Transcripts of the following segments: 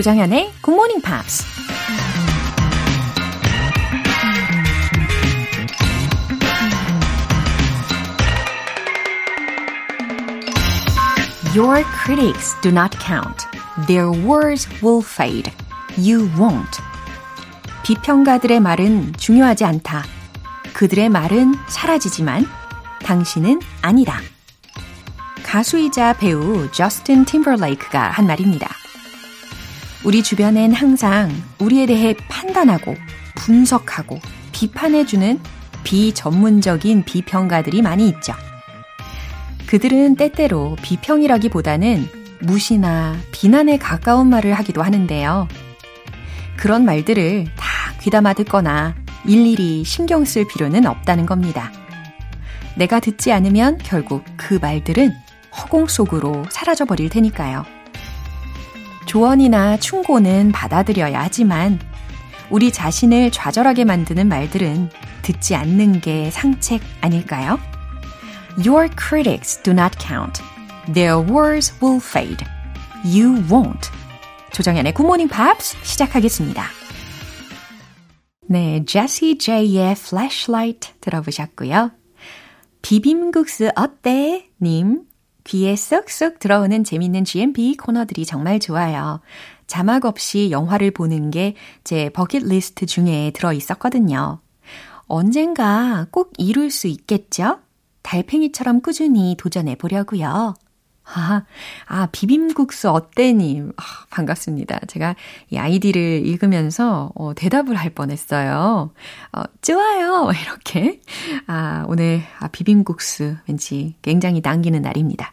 조장현의 Good Morning Pops. Your critics do not count. Their words will fade. You won't. 비평가들의 말은 중요하지 않다. 그들의 말은 사라지지만 당신은 아니다. 가수이자 배우 저스틴 팀버레이크가 한 말입니다. 우리 주변엔 항상 우리에 대해 판단하고 분석하고 비판해주는 비전문적인 비평가들이 많이 있죠. 그들은 때때로 비평이라기보다는 무시나 비난에 가까운 말을 하기도 하는데요. 그런 말들을 다 귀담아 듣거나 일일이 신경 쓸 필요는 없다는 겁니다. 내가 듣지 않으면 결국 그 말들은 허공 속으로 사라져 버릴 테니까요. 조언이나 충고는 받아들여야 하지만 우리 자신을 좌절하게 만드는 말들은 듣지 않는 게 상책 아닐까요? Your critics do not count. Their words will fade. You won't. 조정연의 Morning Pops 시작하겠습니다. 네, 제시 제이의 Flashlight 들어보셨고요. 비빔국수 어때? 님, 귀에 쏙쏙 들어오는 재밌는 GMP 코너들이 정말 좋아요. 자막 없이 영화를 보는 게 제 버킷리스트 중에 들어 있었거든요. 언젠가 꼭 이룰 수 있겠죠? 달팽이처럼 꾸준히 도전해 보려고요. 아, 아, 비빔국수 어때님. 아, 반갑습니다. 제가 이 아이디를 읽으면서 어, 대답을 할 뻔했어요. 어, 좋아요. 이렇게. 아, 오늘 아, 비빔국수 왠지 굉장히 당기는 날입니다.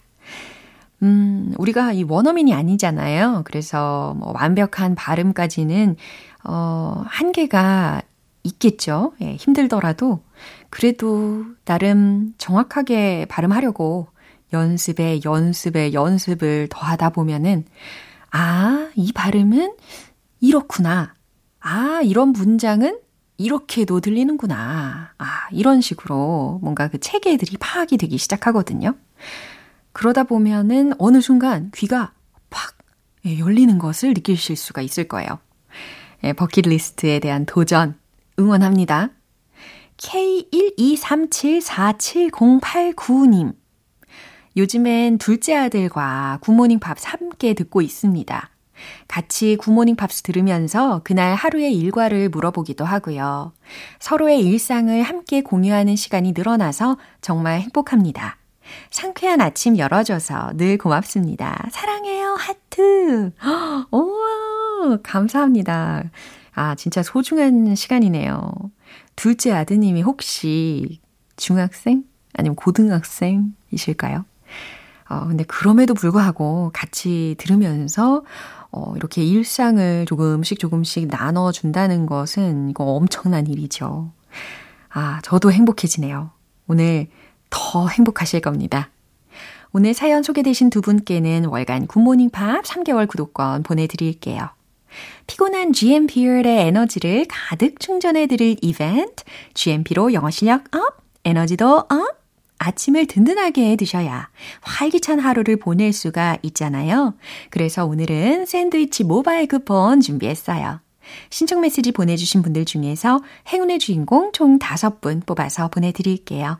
음, 우리가 이 원어민이 아니잖아요. 그래서 뭐 완벽한 발음까지는, 어, 한계가 있겠죠. 예, 힘들더라도 그래도 나름 정확하게 발음하려고 연습에 연습에 연습을 더하다 보면은 아, 이 발음은 이렇구나. 아, 이런 문장은 이렇게도 들리는구나. 아, 이런 식으로 뭔가 그 체계들이 파악이 되기 시작하거든요. 그러다 보면은 어느 순간 귀가 팍 예, 열리는 것을 느끼실 수가 있을 거예요. 예, 버킷리스트에 대한 도전 응원합니다. K123747089님. 요즘엔 둘째 아들과 굿모닝 팝스 함께 듣고 있습니다. 같이 굿모닝 팝스 들으면서 그날 하루의 일과를 물어보기도 하고요. 서로의 일상을 함께 공유하는 시간이 늘어나서 정말 행복합니다. 상쾌한 아침 열어줘서 늘 고맙습니다. 사랑해요, 하트. 오, 감사합니다. 아, 진짜 소중한 시간이네요. 둘째 아드님이 혹시 중학생? 아니면 고등학생이실까요? 어, 근데 그럼에도 불구하고 같이 들으면서 어, 이렇게 일상을 조금씩 조금씩 나눠준다는 것은 이거 엄청난 일이죠. 아, 저도 행복해지네요. 오늘 더 행복하실 겁니다. 오늘 사연 소개되신 두 분께는 월간 굿모닝 팝 3개월 구독권 보내드릴게요. 피곤한 GMP의 에너지를 가득 충전해드릴 이벤트, GMP로 영어 실력 up, 에너지도 up, 아침을 든든하게 드셔야 활기찬 하루를 보낼 수가 있잖아요. 그래서 오늘은 샌드위치 모바일 쿠폰 준비했어요. 신청 메시지 보내주신 분들 중에서 행운의 주인공 총 5분 뽑아서 보내드릴게요.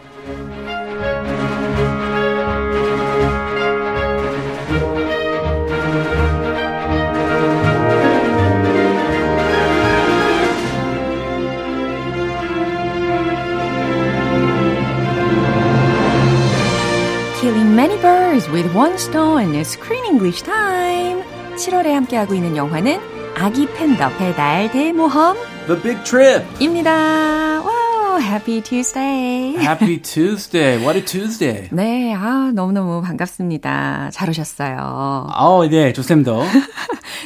Screen English One Stone, Screen English Time. 7월에 함께하고 있는 영화는 아기 팬더 배달 대모험 The Big Trip. 입니다. Wow, Happy Tuesday. Happy Tuesday. What a Tuesday. 네, 아, 너무너무 반갑습니다. 잘 오셨어요. 어, 네, 좋습니다.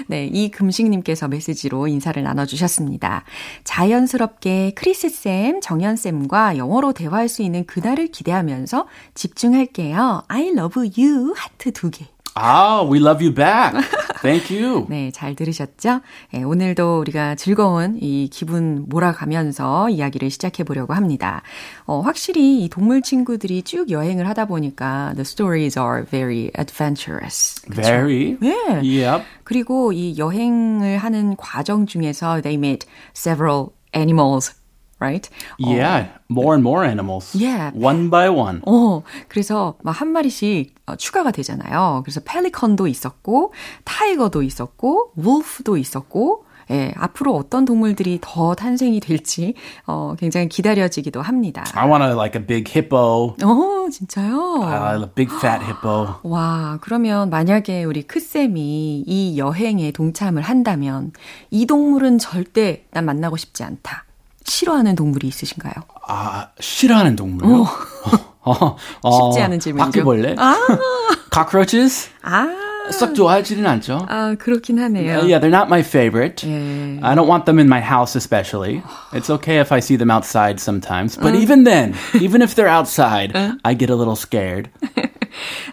네, 이 금식님께서 메시지로 인사를 나눠주셨습니다. 자연스럽게 크리스쌤, 정연쌤과 영어로 대화할 수 있는 그날을 기대하면서 집중할게요. I love you. 하트 두 개. 아, we love you back. Thank you. 네, 잘 들으셨죠? 네, 오늘도 우리가 즐거운 이 기분 몰아가면서 이야기를 시작해 보려고 합니다. 어, 확실히 이 동물 친구들이 쭉 여행을 하다 보니까 the stories are very adventurous. 그쵸? Very. 네. Yep. 그리고 이 여행을 하는 과정 중에서 they meet several animals, right? Yeah, more and more animals. Yeah. One by one. 어, 그래서 막 한 마리씩 어, 추가가 되잖아요. 그래서 펠리컨도 있었고, 타이거도 있었고, wolf도 있었고, 예, 앞으로 어떤 동물들이 더 탄생이 될지 어, 굉장히 기다려지기도 합니다. I want a, like a big hippo. 어, 진짜요? Uh, a big fat hippo. 와, 그러면 만약에 우리 크쌤이 이 여행에 동참을 한다면 이 동물은 절대 난 만나고 싶지 않다. 싫어하는 동물이 있으신가요? 아, 싫어하는 동물요? 어, 어, 쉽지 않은 질문이죠. 바퀴벌레? 아, Cockroaches? 아, 썩 좋아하지는 않죠. 아 그렇긴 하네요. Uh, yeah, they're not my favorite. 예. I don't want them in my house, especially. It's okay if I see them outside sometimes, but even then, even if they're outside, I get a little scared.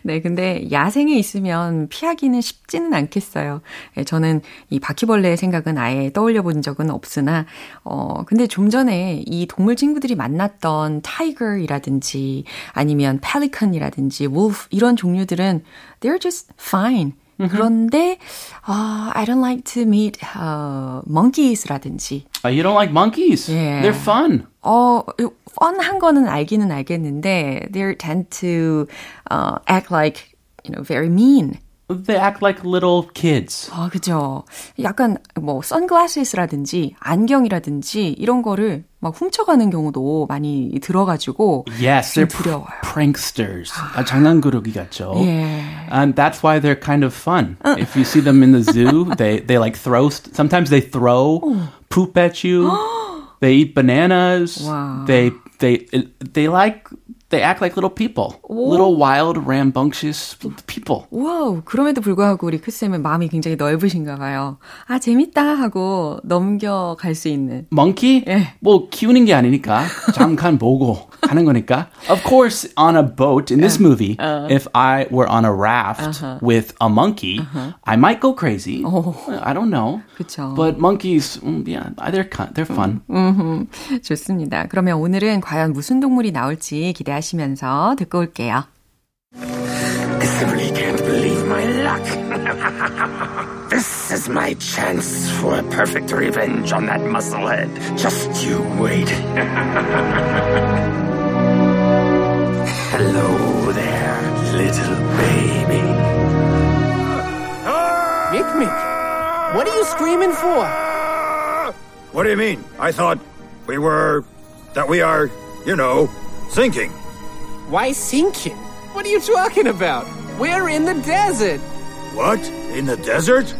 네, 근데 야생에 있으면 피하기는 쉽지는 않겠어요. 예, 저는 이 바퀴벌레의 생각은 아예 떠올려 본 적은 없으나, 어, 근데 좀 전에 이 동물 친구들이 만났던 tiger이라든지 아니면 펠리컨이라든지 wolf 이런 종류들은 they're just fine. 그런데 아, I don't like to meet uh, monkeys라든지 Uh, you don't like monkeys? Yeah. They're fun. 어, 뻔한 거는 알기는 알겠는데 they tend to uh, act like you know very mean. They act like little kids. 아, 그죠. 약간 뭐 선글라스라든지 안경이라든지 이런 거를 막 훔쳐가는 경우도 많이 들어가지고 Yes, 좀 they're 두려워요. pranksters. 아, 장난꾸러기 같죠. 예. And that's why they're kind of fun. If you see them in the zoo, they, they like throw, st- sometimes they throw poop at you. they eat bananas. Wow. They, they, they like, they act like little people. Little wild, rambunctious people. 와우, 그럼에도 불구하고 우리 크쌤은 마음이 굉장히 넓으신가 봐요. 아, 재밌다 하고 넘겨 갈 수 있는. Monkey? 예. 뭐 키우는 게 아니니까 잠깐 보고 하는 거니까. Of course, on a boat in this movie, if I were on a raft with a monkey, I might go crazy. I don't know. 그쵸. But monkeys, mm, yeah, they're kind- they're fun. 좋습니다. 그러면 오늘은 과연 무슨 동물이 나올지 기대하시면서 듣고 올게요. I simply can't believe my luck. this is my chance for a perfect revenge on that musclehead. Just you wait. Hello there, little baby. Mick, Mick, what are you screaming for? What do you mean? I thought we were. that we are, you know, sinking. Why sinking? What are you talking about? We're in the desert. What? In the desert?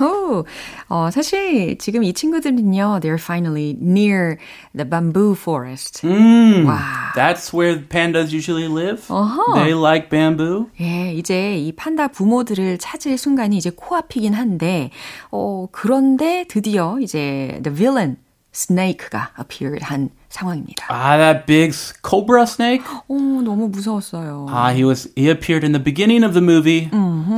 오, 어, 사실 지금 이 친구들은요, they're finally near the bamboo forest. Mm, Wow. That's where pandas usually live. Uh-huh. They like bamboo. 예, 이제 이 판다 부모들을 찾을 순간이 이제 코앞이긴 한데, 어, 그런데 드디어 이제 the villain, snake가 appeared 한 상황입니다. Ah, that big s- cobra snake. 오, 너무 무서웠어요. Ah, he was he appeared in the beginning of the movie.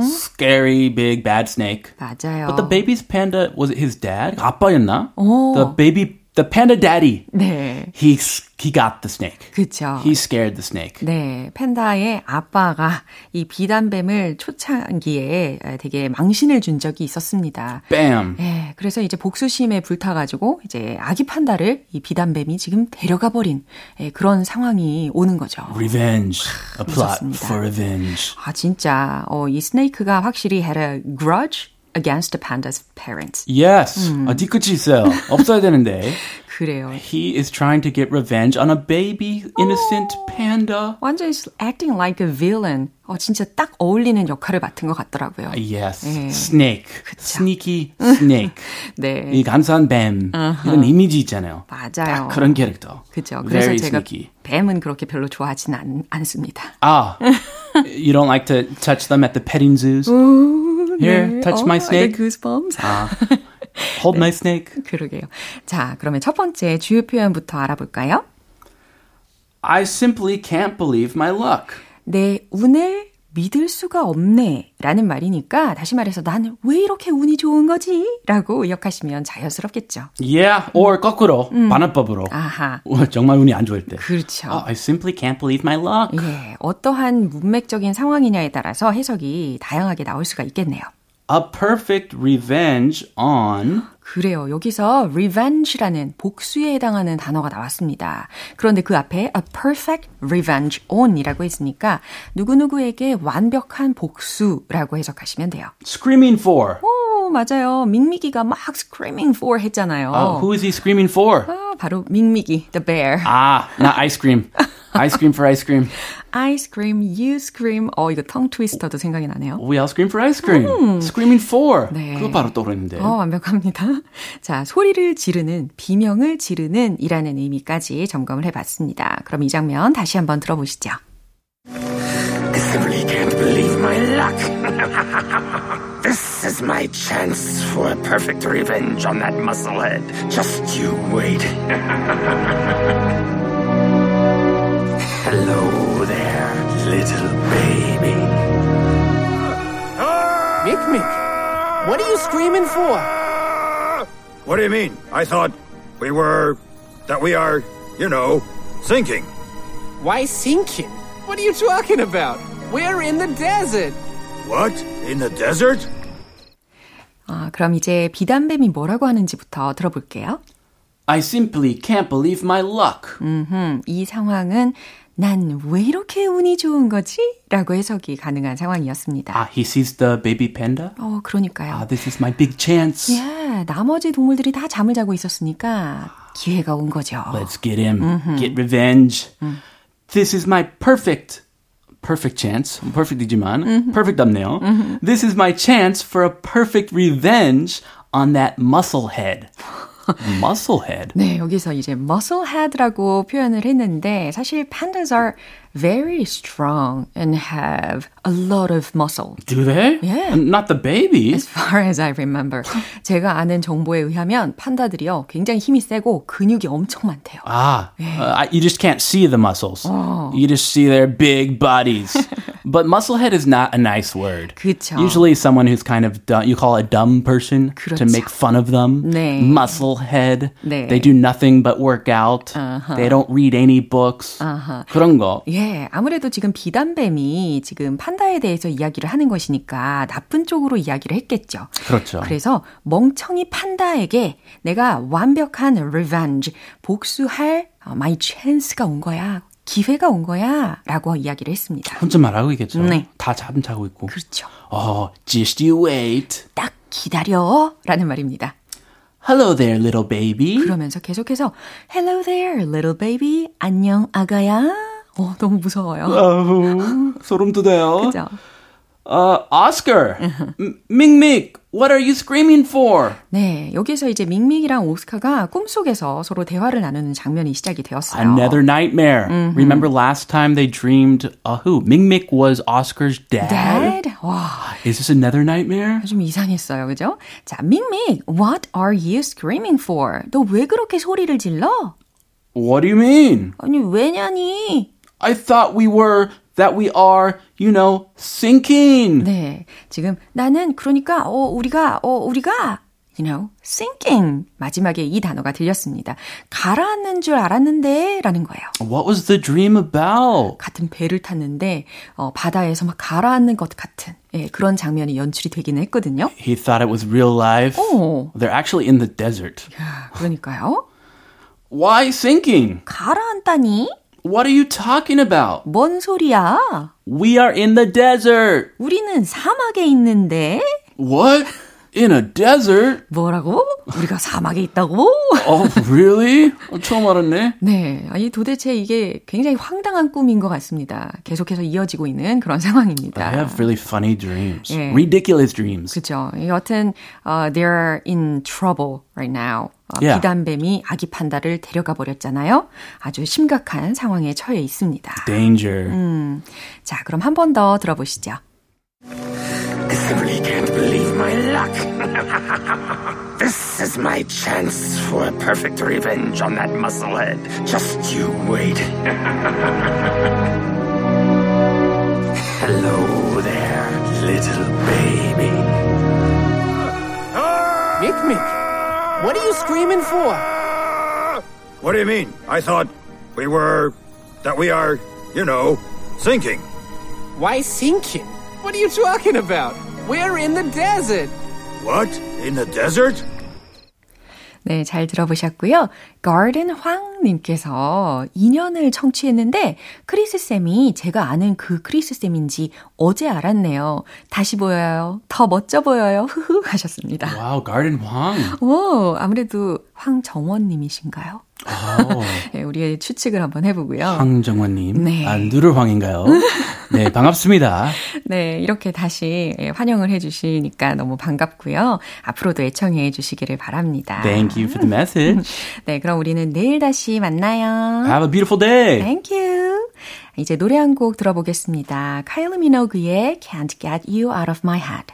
Scary big bad snake. 맞아요. But the baby's panda was it his dad? 아빠였나? 오. The baby, the panda daddy. 네, He he got the snake. 그쵸. He scared the snake. 네, 팬다의 아빠가 이 비단뱀을 초창기에 되게 망신을 준 적이 있었습니다. Bam. 예, 그래서 이제 복수심에 불타 가지고 이제 아기 판다를 이 비단뱀이 지금 데려가 버린 예, 그런 상황이 오는 거죠. Revenge. A plot for revenge. 아 진짜 어, 이 스네이크가 확실히 had a grudge against the panda's parents. Yes. 아, 뒤끝이 있어요. 없어야 되는데. 그래요. He is trying to get revenge on a baby innocent panda. 완전 acting like a villain. 어, 진짜 딱 어울리는 역할을 맡은 것 같더라고요. Yes. 네. Snake. Sneaky snake. 네. 이 감사한 뱀. 이런 이미지 있잖아요. 맞아요. 딱 그런 캐릭터. 그죠. 그래서 Very 제가 sneaky. 뱀은 그렇게 별로 좋아하진 않, 않습니다. Ah, you don't like to touch them at the petting zoos? Here, touch my I get snake. goosebumps. Ah, hold my snake. 그러게요. 자, 그러면 첫 번째 주요 표현부터 알아볼까요? I simply can't believe my luck. 내 운을 믿을 수가 없네 라는 말이니까 다시 말해서 나는 왜 이렇게 운이 좋은 거지? 라고 의역하시면 자연스럽겠죠. Yeah, or 거꾸로 반어법으로. 아하. 어, 정말 운이 안 좋을 때. 그렇죠. Oh, I simply can't believe my luck. 예, 어떠한 문맥적인 상황이냐에 따라서 해석이 다양하게 나올 수가 있겠네요. A perfect revenge on 그래요. 여기서 revenge라는 복수에 해당하는 단어가 나왔습니다. 그런데 그 앞에 a perfect revenge on이라고 했으니까 누구누구에게 완벽한 복수라고 해석하시면 돼요. screaming for. 오, 맞아요. 밍미기가 막 screaming for 했잖아요. Uh, who is he screaming for? 아, 바로 밍미기, the bear. Ah, not ice cream. Ice cream for ice cream. I scream, you scream. 어, 이거 tongue twister도 생각이 나네요. We all scream for ice cream. Screaming for. 네. 그거 바로 떠오르는데. 어, 완벽합니다. 자, 소리를 지르는, 비명을 지르는 이라는 의미까지 점검을 해봤습니다. 그럼 이 장면 다시 한번 들어보시죠. I simply can't believe my luck. this is my chance for a perfect revenge on that musclehead. Just you wait. Hello there, little baby. Mick Mick, what are you screaming for? What do you mean? I thought we were. that we are, you know, sinking. Why sinking? What are you talking about? We're in the desert. What? In the desert? 아, 그럼 이제 비단뱀이 뭐라고 하는지부터 들어볼게요. I simply can't believe my luck. 음, 이 상황은 난 왜 이렇게 운이 좋은 거지? 라고 해석이 가능한 상황이었습니다. Ah, he sees the baby panda. 어, 그러니까요. Ah, this is my big chance. 예, 나머지 동물들이 다 잠을 자고 있었으니까 기회가 온 거죠. Let's get him. Get revenge. This is my perfect, perfect chance. Perfect이지만 perfect 없네요. This is my chance for a perfect revenge on that musclehead. Musclehead. 네, 여기서 이제 musclehead라고 표현을 했는데 사실 pandas are very strong and have a lot of muscle. Do they? Yeah. Not the baby. As far as I remember. 제가 아는 정보에 의하면 판다들이요. 굉장히 힘이 세고 근육이 엄청 많대요. Ah, uh, you just can't see the muscles. You just see their big bodies. but musclehead is not a nice word. 그쵸. Usually someone who's kind of dumb, you call a dumb person to 그렇죠. make fun of them. 네. Musclehead. 네. They do nothing but work out. They don't read any books. 그런 거. 예, 아무래도 지금 비단뱀이 지금 판다에 대해서 이야기를 하는 것이니까 나쁜 쪽으로 이야기를 했겠죠. 그렇죠. 그래서 멍청이 판다에게 내가 완벽한 revenge, 복수할 어, my chance가 온 거야. 기회가 온 거야. 라고 이야기를 했습니다. 혼자 말하고 있겠죠. 네. 다 잠 자고 있고. 그렇죠. Oh, just you wait. 딱 기다려. 라는 말입니다. Hello there, little baby. 그러면서 계속해서 Hello there, little baby. 안녕, 아가야. 어, 너무 무서워요. 어후, 소름 돋아요. 그죠? Uh, Oscar, Ming what are you screaming for? 네, 여기서 이제 밍밍이랑 오스카가 꿈속에서 서로 대화를 나누는 장면이 시작이 되었어요. Another nightmare. Remember last time they dreamed uh, who? Mick was Oscar's dad. Dad? 와, Is this another nightmare? 좀 이상했어요. 그죠? 자, 밍밍, what are you screaming for? 너 왜 그렇게 소리를 질러? What do you mean? 아니, 왜냐니? I thought we were that we are, you know, sinking. 네, 지금 나는 그러니까 어 우리가 어 우리가 you know, sinking 마지막에 이 단어가 들렸습니다. 가라앉는 줄 알았는데 라는 거예요. What was the dream about? 같은 배를 탔는데 어, 바다에서 막 가라앉는 것 같은 예, 그런 장면이 연출이 되기는 했거든요. He thought it was real life. 오. They're actually in the desert. 그러니까요. Why sinking? 가라앉다니? What are you talking about? 뭔 소리야? We are in the desert. 우리는 사막에 있는데 What? In a desert? 뭐라고? 우리가 사막에 있다고? Oh, really? 처음 알았네. 네. 아니, 도대체 이게 굉장히 황당한 꿈인 것 같습니다. 계속해서 이어지고 있는 그런 상황입니다. I have really funny dreams. 예. Ridiculous dreams. 그죠. 여튼, uh, they're in trouble right now. 어, Yeah. 비단뱀이 아기 판다를 데려가 버렸잖아요. 아주 심각한 상황에 처해 있습니다. Danger. 음, 자, 그럼 한 번 더 들어보시죠. I simply can't believe my luck. this is my chance for a perfect revenge on that musclehead. Just you wait. Hello there, little baby. Mick Mick, what are you screaming for? What do you mean? I thought we were. that we are, you know, sinking. Why sinking? What are you talking about? We're in the desert. What? In the desert? 네, 잘 들어보셨고요. garden 황 님께서 2년을 청취했는데 크리스 쌤이 제가 아는 그 크리스 쌤인지 어제 알았네요. 다시 보여요. 더 멋져 보여요. 흐흐 하셨습니다. Wow, Garden Hwang. 오, 아무래도 황정원님이신가요? 네, 우리의 추측을 한번 해보고요. 황정원님. 네. 아, 누르황인가요? 네, 반갑습니다. 네, 이렇게 다시 예, 환영을 해주시니까 너무 반갑고요. 앞으로도 애청해 주시기를 바랍니다. Thank you for the message. 네, 그럼 우리는 내일 다시 만나요. Have a beautiful day. Thank you. 이제 노래 한 곡 들어보겠습니다. 카일리 미노그의 Can't Get You Out of My Head.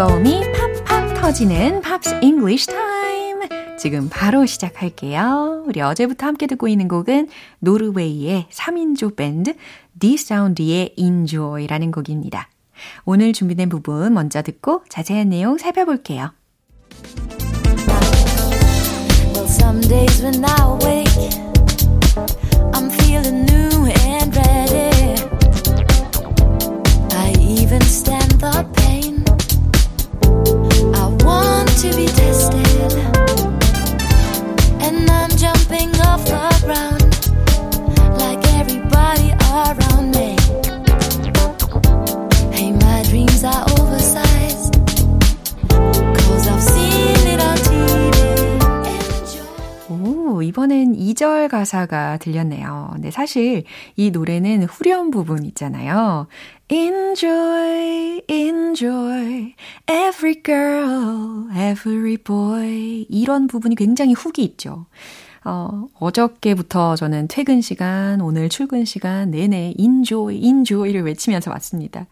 즐거움이 팝팝 터지는 Pops English Time. 지금 바로 시작할게요. 우리 어제부터 함께 듣고 있는 곡은 노르웨이의 3인조 밴드 디사운드의 Enjoy라는 곡입니다. 오늘 준비된 부분 먼저 듣고 자세한 내용 살펴볼게요. Well, some days when I wake, I'm feeling new and ready. I even stand the to be tested, and I'm jumping off the ground 이번엔 2절 가사가 들렸네요. 근데 사실 이 노래는 후렴 부분 있잖아요. Enjoy, enjoy, every girl, every boy. 이런 부분이 굉장히 훅이 있죠. 어, 어저께부터 저는 퇴근 시간, 오늘 출근 시간 내내 enjoy, enjoy를 외치면서 왔습니다.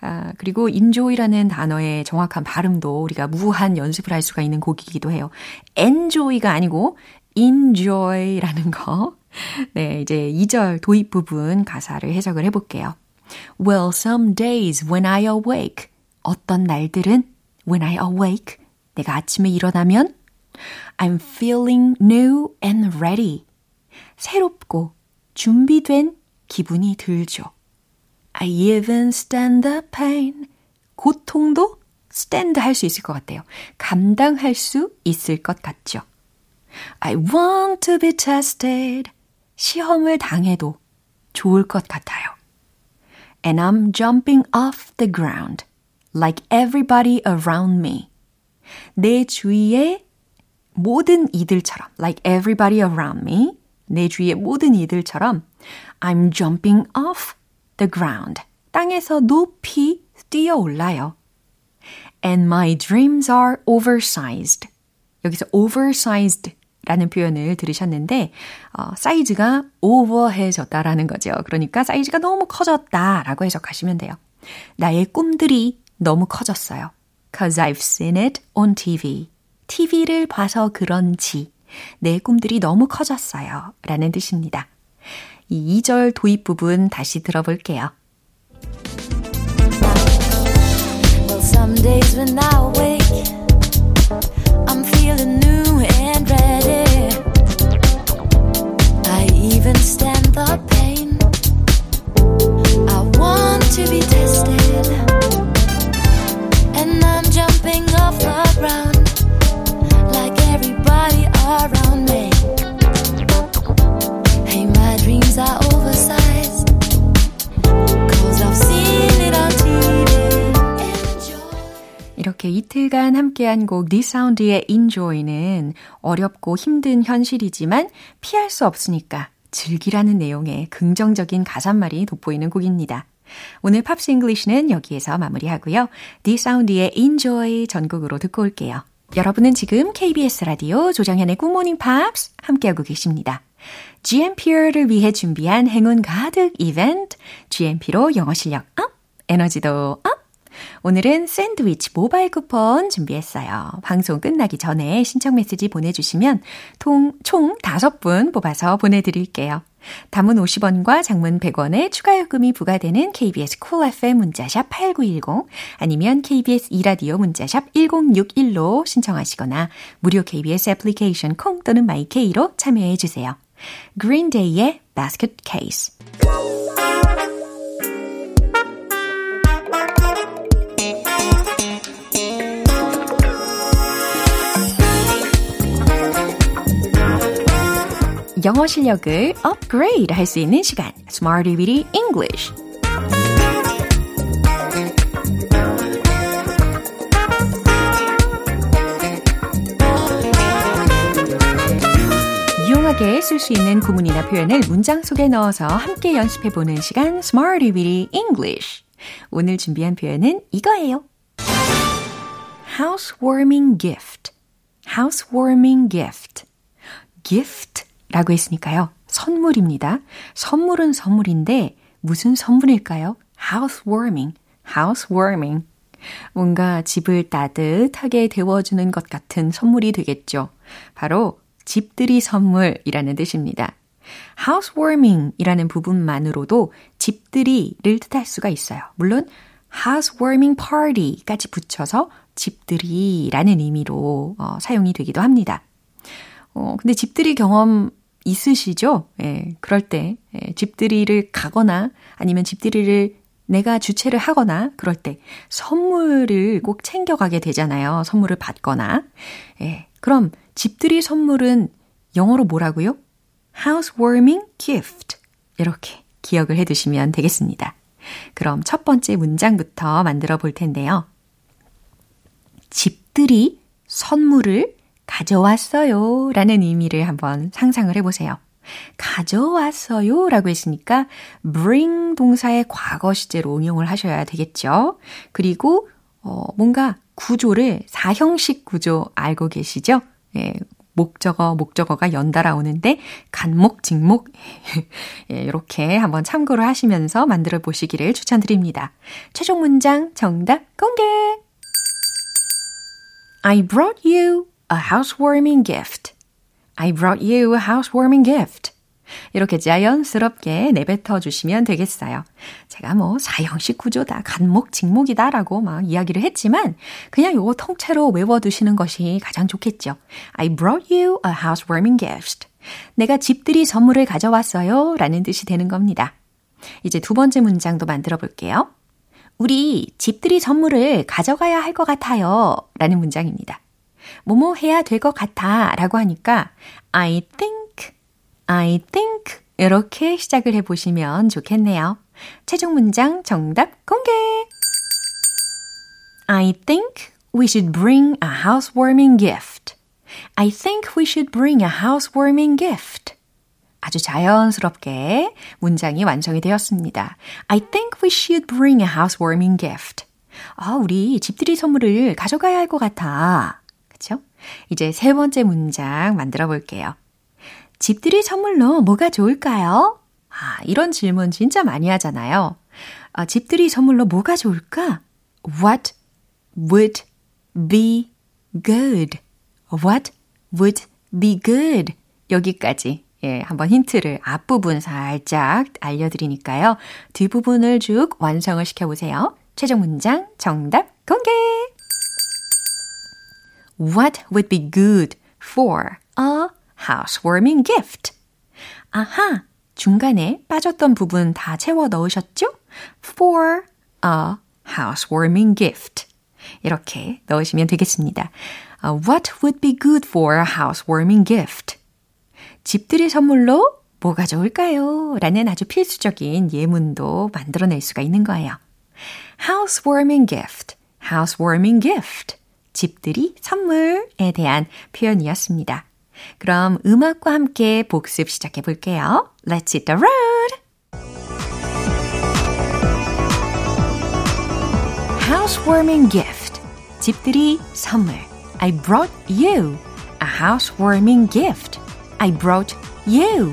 아, 그리고 enjoy라는 단어의 정확한 발음도 우리가 무한 연습을 할 수가 있는 곡이기도 해요. enjoy가 아니고 enjoy라는 거. 네, 이제 2절 도입 부분 가사를 해석을 해볼게요. Well, some days when I awake. 어떤 날들은 when I awake. 내가 아침에 일어나면 I'm feeling new and ready. 새롭고 준비된 기분이 들죠. I even stand the pain. 고통도 stand 할 수 있을 것 같아요. 감당할 수 있을 것 같죠. I want to be tested. 시험을 당해도 좋을 것 같아요. And I'm jumping off the ground like everybody around me. 내 주위에 모든 이들처럼, like everybody around me, 내 주위의 모든 이들처럼, I'm jumping off the ground. 땅에서 높이 뛰어 올라요. And my dreams are oversized. 여기서 oversized 라는 표현을 들으셨는데, 어, 사이즈가 오버해졌다라는 거죠. 그러니까 사이즈가 너무 커졌다 라고 해석하시면 돼요. 나의 꿈들이 너무 커졌어요. Cause I've seen it on TV. TV를 봐서 그런지 내 꿈들이 너무 커졌어요. 라는 뜻입니다. 이 2절 도입 부분 다시 들어볼게요. Well, 곡 디사운드의 Enjoy는 어렵고 힘든 현실이지만 피할 수 없으니까 즐기라는 내용의 긍정적인 가사말이 돋보이는 곡입니다. 오늘 Pops English는 여기에서 마무리하고요. 디사운드의 Enjoy 전곡으로 듣고 올게요. 여러분은 지금 KBS 라디오 조정현의 굿모닝 팝스 함께하고 계십니다. GMP를 위해 준비한 행운 가득 이벤트 GMP로 영어 실력 up, 에너지도 up! 오늘은 샌드위치 모바일 쿠폰 준비했어요. 방송 끝나기 전에 신청 메시지 보내주시면 통, 총 5분 뽑아서 보내드릴게요. 단문 50원과 장문 100원의 추가 요금이 부과되는 KBS Cool FM 문자샵 8910 아니면 KBS 이라디오 문자샵 1061로 신청하시거나 무료 KBS 애플리케이션 콩 또는 마이케이로 참여해 주세요. Green Day의 Basket Case 영어 실력을 업그레이드 할 수 있는 시간 Smarty Weedy English 유용하게 쓸 수 있는 구문이나 표현을 문장 속에 넣어서 함께 연습해 보는 시간 Smarty Weedy English 오늘 준비한 표현은 이거예요 Housewarming gift Housewarming gift gift 라고 했으니까요. 선물입니다. 선물은 선물인데 무슨 선물일까요? housewarming, housewarming. 뭔가 집을 따뜻하게 데워주는 것 같은 선물이 되겠죠. 바로 집들이 선물이라는 뜻입니다. housewarming 이라는 부분만으로도 집들이를 뜻할 수가 있어요. 물론 housewarming party까지 붙여서 집들이라는 의미로 어, 사용이 되기도 합니다. 어, 근데 집들이 경험 있으시죠? 예, 그럴 때, 예, 집들이를 가거나 아니면 집들이를 내가 주최를 하거나 그럴 때 선물을 꼭 챙겨가게 되잖아요. 선물을 받거나. 예, 그럼 집들이 선물은 영어로 뭐라고요? housewarming gift. 이렇게 기억을 해 두시면 되겠습니다. 그럼 첫 번째 문장부터 만들어 볼 텐데요. 집들이 선물을 가져왔어요 라는 의미를 한번 상상을 해보세요. 가져왔어요 라고 했으니까 bring 동사의 과거 시제로 응용을 하셔야 되겠죠. 그리고 어, 뭔가 구조를 사형식 구조 알고 계시죠? 예, 목적어, 목적어가 연달아 오는데 간목, 직목 예, 이렇게 한번 참고를 하시면서 만들어 보시기를 추천드립니다. 최종 문장 정답 공개! I brought you a housewarming gift. I brought you a housewarming gift. 이렇게 자연스럽게 내뱉어 주시면 되겠어요. 제가 뭐 사형식 구조다, 간목, 직목이다 라고 막 이야기를 했지만 그냥 요거 통째로 외워두시는 것이 가장 좋겠죠. I brought you a housewarming gift. 내가 집들이 선물을 가져왔어요 라는 뜻이 되는 겁니다. 이제 두 번째 문장도 만들어 볼게요. 우리 집들이 선물을 가져가야 할 것 같아요 라는 문장입니다. 뭐뭐 해야 될 것 같아 라고 하니까 I think, I think 이렇게 시작을 해보시면 좋겠네요. 최종 문장 정답 공개! I think we should bring a housewarming gift. I think we should bring a housewarming gift. 아주 자연스럽게 문장이 완성이 되었습니다. I think we should bring a housewarming gift. 아, 우리 집들이 선물을 가져가야 할 것 같아. 그쵸? 이제 세 번째 문장 만들어 볼게요. 집들이 선물로 뭐가 좋을까요? 아, 이런 질문 진짜 많이 하잖아요. 아, 집들이 선물로 뭐가 좋을까? What would be good? What would be good? 여기까지. 예, 한번 힌트를 앞부분 살짝 알려드리니까요. 뒷부분을 쭉 완성을 시켜보세요. 최종 문장 정답 공개! What would be good for a housewarming gift? 아하! 중간에 빠졌던 부분 다 채워 넣으셨죠? For a housewarming gift. 이렇게 넣으시면 되겠습니다. Uh, what would be good for a housewarming gift? 집들이 선물로 뭐가 좋을까요? 라는 아주 필수적인 예문도 만들어낼 수가 있는 거예요. housewarming gift, housewarming gift. 집들이 선물에 대한 표현이었습니다. 그럼 음악과 함께 복습 시작해 볼게요. Let's hit the road! housewarming gift. 집들이 선물. I brought you a housewarming gift. I brought you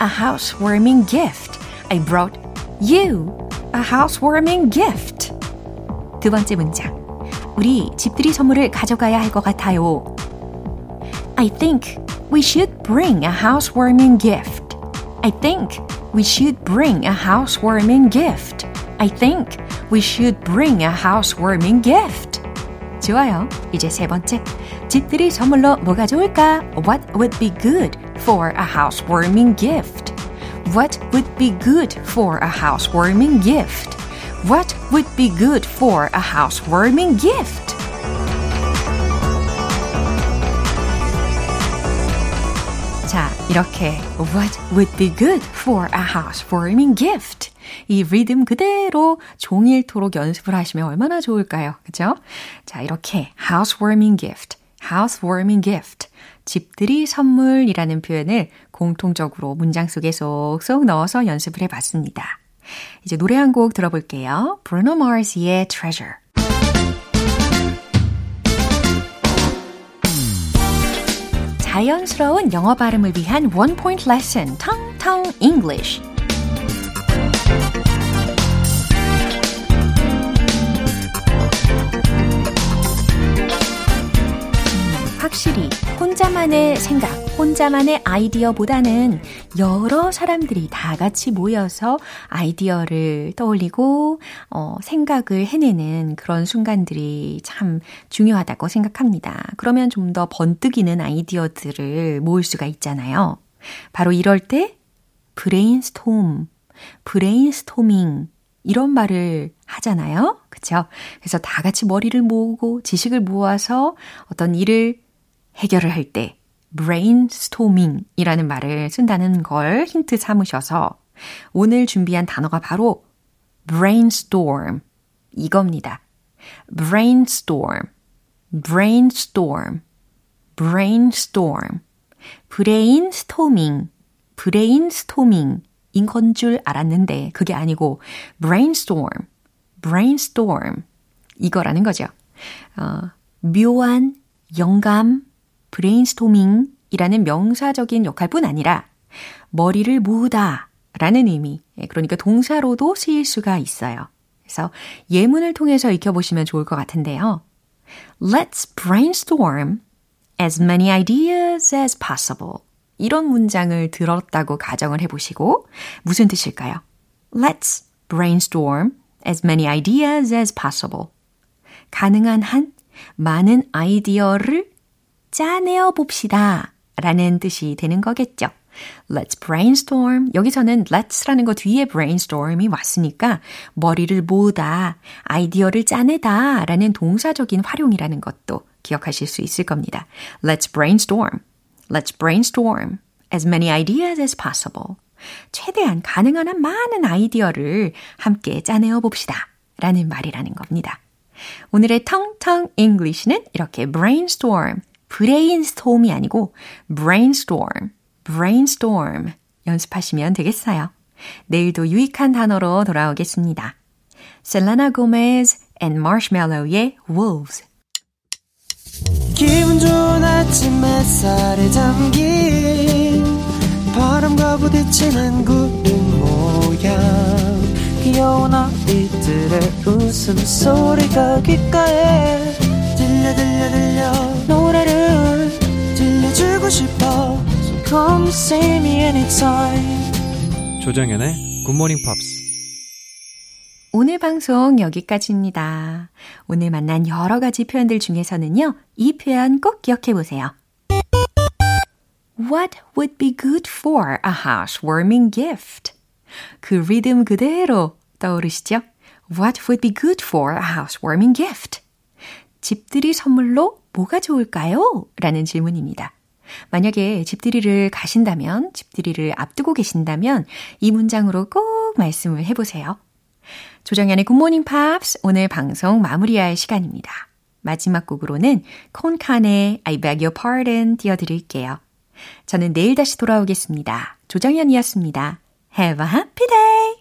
a housewarming gift. I brought you a housewarming gift. 두 번째 문장. 우리 집들이 선물을 가져가야 할 것 같아요. I think we should bring a housewarming gift. I think we should bring a housewarming gift. I think we should bring a housewarming gift. 좋아요. 이제 세 번째. 집들이 선물로 뭐가 좋을까? What would be good for a housewarming gift? What would be good for a housewarming gift? Would be good for a housewarming gift? 자, 이렇게 What would be good for a housewarming gift? 이 리듬 그대로 종일토록 연습을 하시면 얼마나 좋을까요? 그죠? 자, 이렇게 housewarming gift, housewarming gift. 집들이 선물이라는 표현을 공통적으로 문장 속에 쏙쏙 넣어서 연습을 해봤습니다. 이제 노래 한 곡 들어볼게요. Bruno Mars의 Treasure. 자연스러운 영어 발음을 위한 원 포인트 레슨, 텅텅 English. 확실히 혼자만의 생각, 혼자만의 아이디어보다는 여러 사람들이 다 같이 모여서 아이디어를 떠올리고 어, 생각을 해내는 그런 순간들이 참 중요하다고 생각합니다. 그러면 좀 더 번뜩이는 아이디어들을 모을 수가 있잖아요. 바로 이럴 때 brainstorm, 브레인스토밍 이런 말을 하잖아요. 그쵸? 그래서 다 같이 머리를 모으고 지식을 모아서 어떤 일을 해결을 할 때 brainstorming 이라는 말을 쓴다는 걸 힌트 삼으셔서 오늘 준비한 단어가 바로 brainstorm 이겁니다. brainstorm, brainstorm, brainstorm, brainstorming, brainstorming 인 건 줄 알았는데 그게 아니고 brainstorm, brainstorm 이거라는 거죠. 어, 묘한 영감, brainstorming이라는 명사적인 역할뿐 아니라 머리를 모으다 라는 의미, 그러니까 동사로도 쓰일 수가 있어요. 그래서 예문을 통해서 익혀보시면 좋을 것 같은데요. Let's brainstorm as many ideas as possible. 이런 문장을 들었다고 가정을 해보시고 무슨 뜻일까요? Let's brainstorm as many ideas as possible. 가능한 한 많은 아이디어를 짜내어 봅시다. 라는 뜻이 되는 거겠죠. Let's brainstorm. 여기서는 let's라는 거 뒤에 brainstorm이 왔으니까 머리를 모으다, 아이디어를 짜내다 라는 동사적인 활용이라는 것도 기억하실 수 있을 겁니다. Let's brainstorm. Let's brainstorm as many ideas as possible. 최대한 가능한 한 많은 아이디어를 함께 짜내어 봅시다. 라는 말이라는 겁니다. 오늘의 텅텅 English는 이렇게 brainstorm, 브레인스톰이 아니고 brainstorm, brainstorm 연습하시면 되겠어요. 내일도 유익한 단어로 돌아오겠습니다. 셀레나 고메즈 and 마시멜로의 Wolves 기분 좋은 아침 햇살에 담긴 바람과 부딪히는 구름 모양 귀여운 아이들의 웃음소리가 귓가에 들려 들려 들려 싶어 So come see me anytime 조정연의 굿모닝 팝스 오늘 방송 여기까지입니다. 오늘 만난 여러 가지 표현들 중에서는요, 이 표현 꼭 기억해 보세요. What would be good for a housewarming gift? 그 리듬 그대로 떠오르시죠? What would be good for a housewarming gift? 집들이 선물로 뭐가 좋을까요? 라는 질문입니다. 만약에 집들이를 가신다면, 집들이를 앞두고 계신다면 이 문장으로 꼭 말씀을 해보세요. 조정현의 굿모닝 팝스 오늘 방송 마무리할 시간입니다. 마지막 곡으로는 콘칸의 I beg your pardon 띄워드릴게요. 저는 내일 다시 돌아오겠습니다. 조정연이었습니다. Have a happy day!